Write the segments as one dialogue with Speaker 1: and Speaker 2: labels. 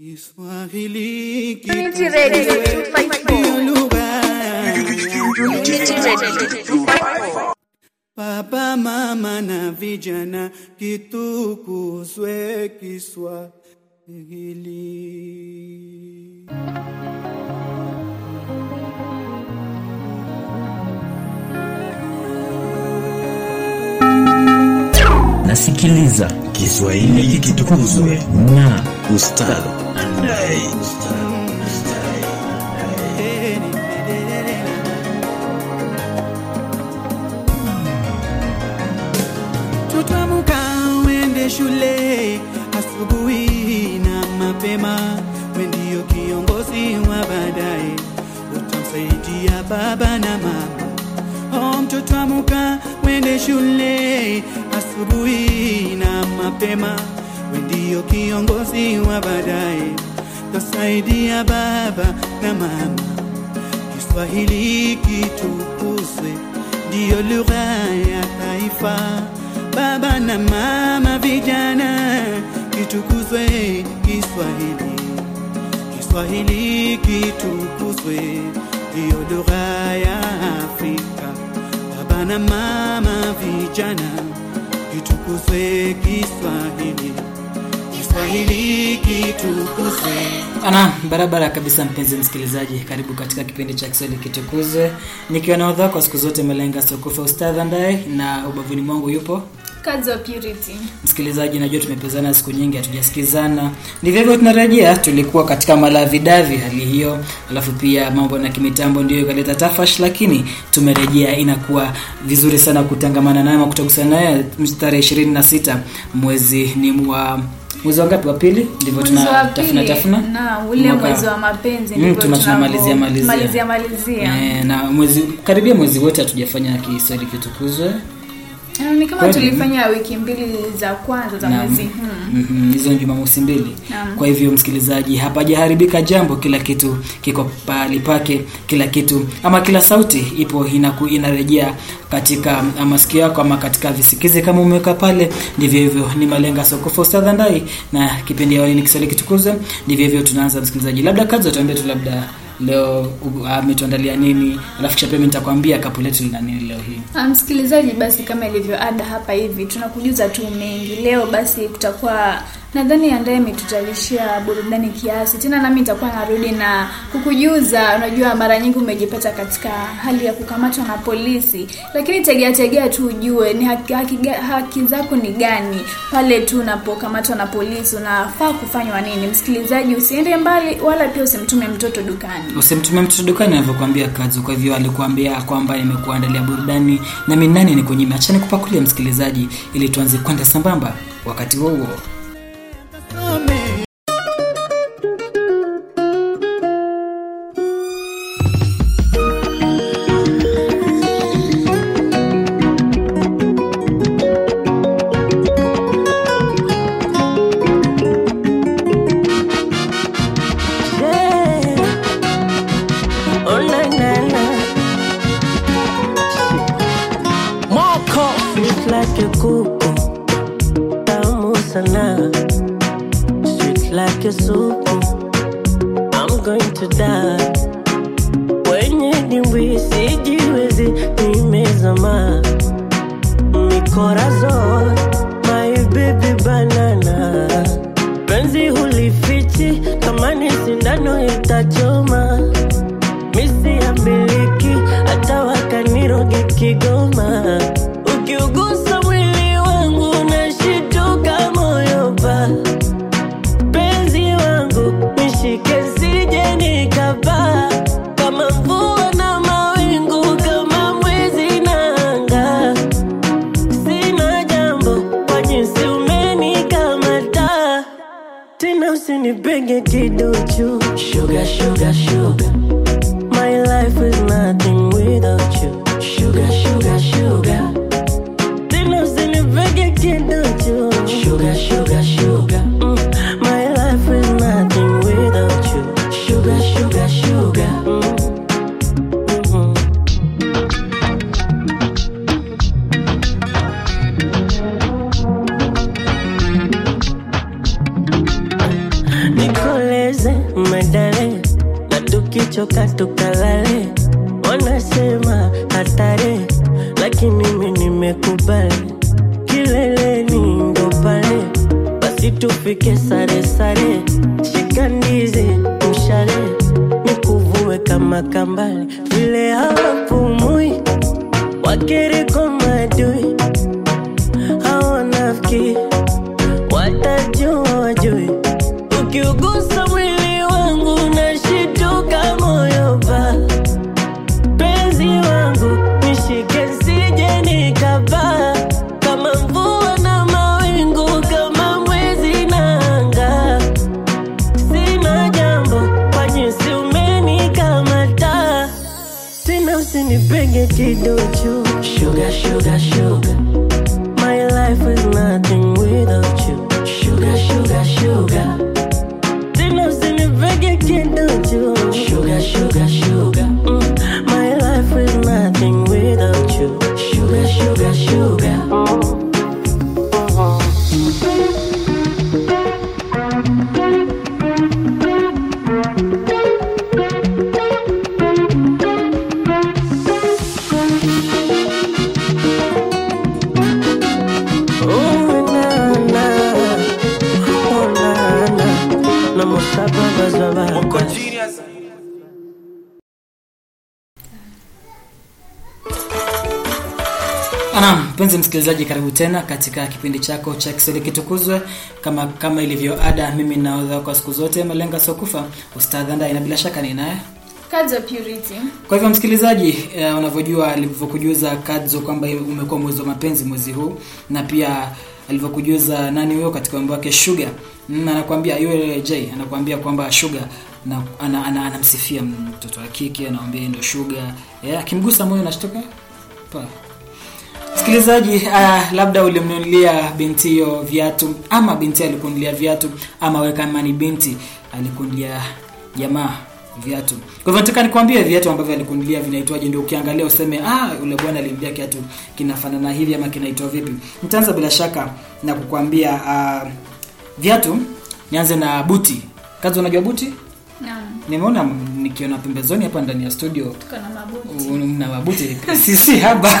Speaker 1: Kiswahili
Speaker 2: Unity Radio
Speaker 1: ndiyo lugha
Speaker 2: Unity Radio
Speaker 1: Baba, mama na vijana, kitukuzwe Kiswahili.
Speaker 3: Nasikiliza
Speaker 4: Kiswahili kitukuzwe.
Speaker 3: na
Speaker 4: ustadi andai.
Speaker 1: Tutamuka wende shule asubuhi na mapema, we ndio kiongozi wa baadaye, utamsaidia baba na mama. Oh, mtoto amuka wende shule asubuhi na mapema, we ndio kiongozi wa baadaye, Tasaidia baba na mama. Kiswahili kitukuzwe, ndiyo lugha ya taifa. Baba na mama, vijana, kitukuzwe Kiswahili. Kiswahili kitukuzwe, ndiyo lugha ya Afrika. Baba na mama, vijana, kitukuzwe Kiswahili. Kiswahili kitukuzwe.
Speaker 5: Ana barabara kabisa, mpenzi msikilizaji, karibu katika kipindi cha Kiswahili kitukuzwe, nikiwa na odha kwa siku zote Melenga Sokufa Ustadha ndaye na ubavuni mwangu yupo
Speaker 2: Purity
Speaker 5: msikilizaji. Najua tumepezana siku nyingi hatujasikizana, ndivyo hivyo tunarejea. Tulikuwa katika malavidavi hali hiyo, alafu pia mambo na kimitambo ndio ikaleta tafash, lakini tumerejea. Inakuwa vizuri sana kutangamana naye kutagusana naye tarehe ishirini na sita mwezi ni wa mwezi wa ngapi? Wa pili, ndivyo tunatafuna tafuna
Speaker 2: na ule mwezi wa mapenzi
Speaker 5: Mm, tuna- tunamalizia malizia.
Speaker 2: malizia malizia
Speaker 5: Eh, na mwezi karibia mwezi wote hatujafanya Kiswahili kitukuzwe.
Speaker 2: Eh, ni kama tulifanya wiki mbili za kwanza za mwezi huu
Speaker 5: Mhm, hizo Jumamosi mbili.
Speaker 2: Naam.
Speaker 5: Kwa hivyo msikilizaji, hapajaharibika jambo, kila kitu kiko pahali pake, kila kitu ama kila sauti ipo inaku, inarejea katika ah, masikio yako ama katika visikizi kama umeweka pale. Ndivyo hivyo ni Malenga Ustadha Ndai na kipindi awali ni Kiswahili kitukuzwe. Ndivyo hivyo tunaanza msikilizaji, labda kazi tuambie tu labda leo ametuandalia nini, alafu kisha pia nitakwambia kapu letu lina nini leo hii.
Speaker 2: Ah, msikilizaji basi kama ilivyo ada hapa hivi tunakujuza tu mengi leo basi kutakuwa nadhani andaye ametutalishia burudani kiasi. Tena nami nitakuwa narudi na kukujuza. Unajua mara nyingi umejipata katika hali ya kukamatwa na polisi. Lakini tegea tegea tu ujue ni haki, haki, haki zako ni gani pale tu unapokamatwa na polisi. Unafaa kufanywa nini? Msikilizaji usiende mbali wala pia usimtume mtoto dukani.
Speaker 5: Usimtume mtoto dukani anavyokuambia kazi kwa hivyo alikuambia kwamba nimekuandalia burudani. Na mimi nani ni kunyima acha nikupakulia msikilizaji ili tuanze kwenda sambamba wakati huo huo
Speaker 6: sana. Sweet like a soup, I'm going to die. Wenye dimbwi sijiwezi, nimezama. mikorazo my baby banana. Penzi hulifichi, kama ni sindano itachoma misi ya miliki hata wakaniroge Kigoma. Tena usinipenge kiduchu sugar, sugar, sugar. My life is nothing without you. Sugar, sugar, sugar. Tena usinipege kiduchu. Sugar, sugar, sugar. Basi saresare sare. Shika ndizi mshale. Nikuvue kama kambale. Vile hawapumui wakiriko madui usinipenge kidochu sugar, sugar, sugar.
Speaker 5: Mpenzi msikilizaji, karibu tena katika kipindi chako cha Kiswahili kitukuzwe. Kama kama ilivyo ada, mimi naodha kwa siku zote Malenga Sokufa, Ustadh Ndai, na bila shaka ni naye.
Speaker 2: Kadzo Purity.
Speaker 5: Kwa hivyo msikilizaji, uh, unavyojua alivyokujuza Kadzo kwamba umekuwa mwezi wa mapenzi mwezi huu, na pia alivyokujuza nani huyo katika wimbo wake Sugar, mm, anakuambia yule J anakuambia kwamba Sugar na ana, ana, ana mtoto wa kike, anamwambia ndio Sugar, yeah, akimgusa moyo nashtoka pa Msikilizaji, uh, labda ulimnunulia binti hiyo viatu ama binti alikunulia viatu ama wewe kama ni binti alikunulia jamaa viatu. Kwa hivyo nataka nikwambie viatu ambavyo alikunulia vinaitwaje, ndio ukiangalia useme ah, yule bwana alimlia kiatu kinafanana hivi ama kinaitwa vipi. Nitaanza bila shaka na kukwambia uh, viatu. Nianze na buti. Kazi, unajua buti?
Speaker 2: Naam,
Speaker 5: Nimeona nikiona pembezoni hapa ndani ya studio
Speaker 2: tuko na mabuti.
Speaker 5: una mabuti sisi haba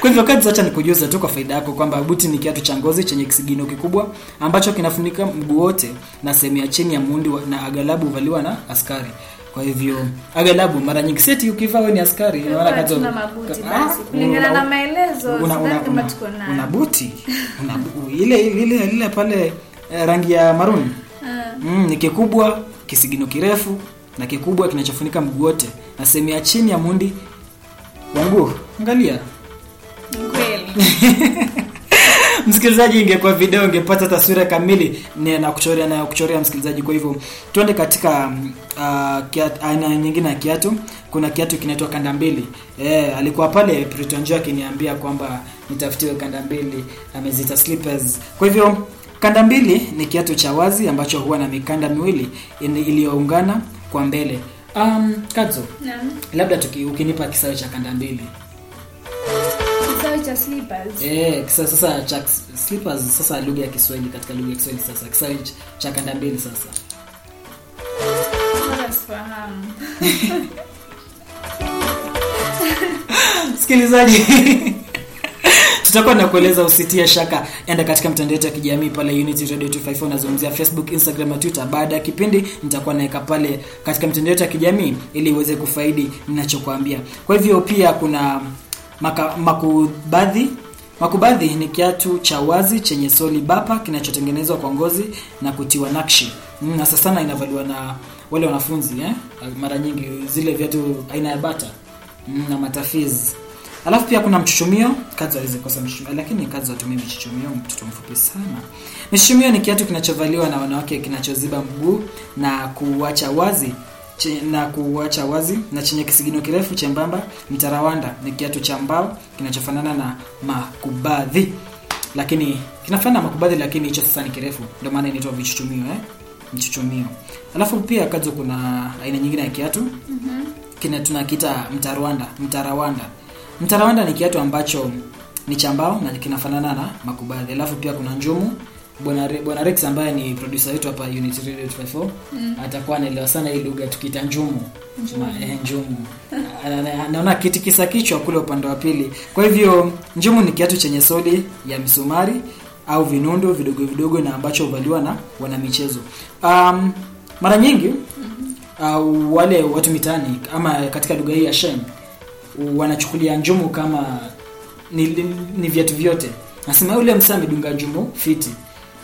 Speaker 5: kwa hivyo kazi acha nikujuza tu kwa faida yako kwamba buti ni kiatu cha ngozi chenye kisigino kikubwa ambacho kinafunika mguu wote na sehemu ya chini ya muundi na agalabu huvaliwa na askari. Kwa hivyo agalabu mara nyingi seti ukivaa wewe ni askari unaona
Speaker 2: mabuti
Speaker 5: Ah,
Speaker 2: basi. Kulingana
Speaker 5: una-
Speaker 2: na maelezo,
Speaker 5: una, una, una, una buti? Una, ile ile ile pale eh, rangi ya maruni
Speaker 2: Ah,
Speaker 5: mm, ni kikubwa kisigino kirefu na kikubwa kinachofunika mguu wote na sehemu ya chini ya mundi wa mguu angalia. msikilizaji ingekuwa video ingepata taswira kamili. Na kuchorea na kuchorea msikilizaji. Kwa hivyo twende katika uh, aina nyingine ya kiatu. Kuna kiatu kinaitwa kanda mbili. E, alikuwa pale pritonjo akiniambia kwamba nitafutiwe kanda mbili amezita slippers. Kwa hivyo kanda mbili ni kiatu cha wazi ambacho huwa na mikanda miwili iliyoungana kwa mbele. Um, kadzo labda tuki, ukinipa kisawe cha kanda mbili
Speaker 2: cha slippers.
Speaker 5: Eh, kisa sasa cha slippers sasa lugha ya Kiswahili katika lugha ya Kiswahili sasa Kiswahili cha kanda mbili sasa.
Speaker 2: Sifahamu.
Speaker 5: Msikilizaji tutakuwa na kueleza usitie shaka enda katika mtandao wetu wa kijamii pale Unity Radio 254 nazungumzia Facebook, Instagram na Twitter. Baada ya kipindi nitakuwa naweka pale katika mtandao wetu ya kijamii ili uweze kufaidi ninachokuambia. Kwa hivyo pia kuna maka, makubadhi Makubadhi ni kiatu cha wazi chenye soli bapa kinachotengenezwa kwa ngozi na kutiwa nakshi. Mm, na sasa sana inavaliwa na wale wanafunzi eh? Mara nyingi zile viatu aina ya bata mm, na matafiz. Alafu pia kuna mchuchumio, kazi hawezi mchuchumio, lakini kazi watumii mchuchumio, mtoto mfupi sana. Mchuchumio ni kiatu kinachovaliwa na wanawake kinachoziba mguu na kuacha wazi na kuacha wazi na chenye kisigino kirefu chembamba. Mtarawanda ni kiatu cha mbao kinachofanana na makubadhi, lakini kinafanana na makubadhi, lakini hicho sasa ni kirefu, ndio maana inaitwa vichuchumio eh? Mchuchumio. Alafu pia kazo, kuna aina nyingine ya kiatu kina tunakiita mtarawanda. Mtarawanda, mtarawanda ni kiatu ambacho ni cha mbao na kinafanana na makubadhi. Alafu pia kuna njumu bwana bwana Rex ambaye ni producer wetu hapa Unity Radio 254 atakuwa anaelewa sana hii lugha tukiita njumu. Eh, njumu. Ana- naona kitikisa kichwa kule upande wa pili. Kwa hivyo njumu ni kiatu chenye soli ya misumari au vinundu vidogo vidogo na ambacho huvaliwa na wanamichezo. Um, mara nyingi uh, wale watu mitaani ama katika lugha hii ya shen wanachukulia njumu kama ni, ni, ni viatu vyote. Nasema yule msee amedunga njumu fiti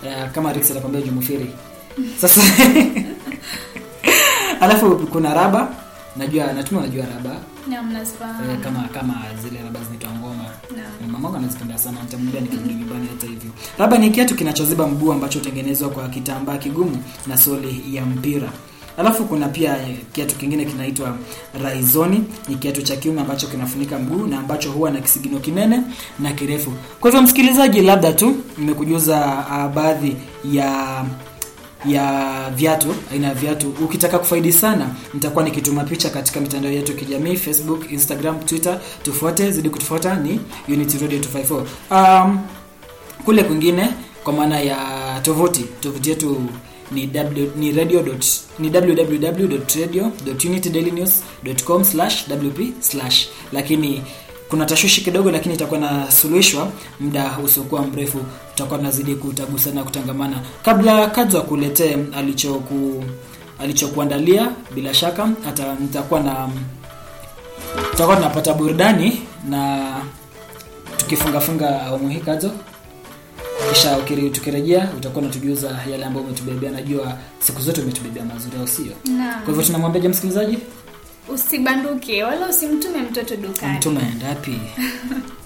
Speaker 5: uh, kama Rix atakwambia jumufiri sasa alafu kuna raba. Najua natuma najua raba. Eh, kama kama zile raba zinaitwa ngoma.
Speaker 2: Naam.
Speaker 5: mamangu anazipenda sana. Nitamwambia nikirudi nyumbani hata hivyo. Raba ni kiatu kinachoziba mguu ambacho hutengenezwa kwa kitambaa kigumu na soli ya mpira alafu kuna pia kiatu kingine kinaitwa raizoni. Ni kiatu cha kiume ambacho kinafunika mguu na ambacho huwa na kisigino kinene na kirefu. Kwa hivyo msikilizaji labda tu nimekujuza uh, baadhi ya ya viatu aina ya viatu. Ukitaka kufaidi sana nitakuwa nikituma picha katika mitandao yetu ya kijamii facebook instagram twitter. Tufuate zidi kutufuata ni unity radio 254 um, kule kwingine kwa maana ya tovuti tovuti yetu ni www.radio.unitydailynews.com wp lakini kuna tashwishi kidogo lakini itakuwa nasuluhishwa muda usiokuwa mrefu. Tutakuwa tunazidi kutagusana na kutangamana. Kabla kadza kuletee alichoku alichokuandalia bila shaka hata nitakuwa na tutakuwa tunapata burudani na tukifungafunga awamu hii kadzo kisha ukiri- tukirejea utakuwa unatujuza yale ambayo umetubebea. Najua siku zote umetubebea mazuri au sio? Kwa hivyo tunamwambiaje msikilizaji?
Speaker 2: Usibanduke wala usimtume mtoto dukani.
Speaker 5: Mtume aendapi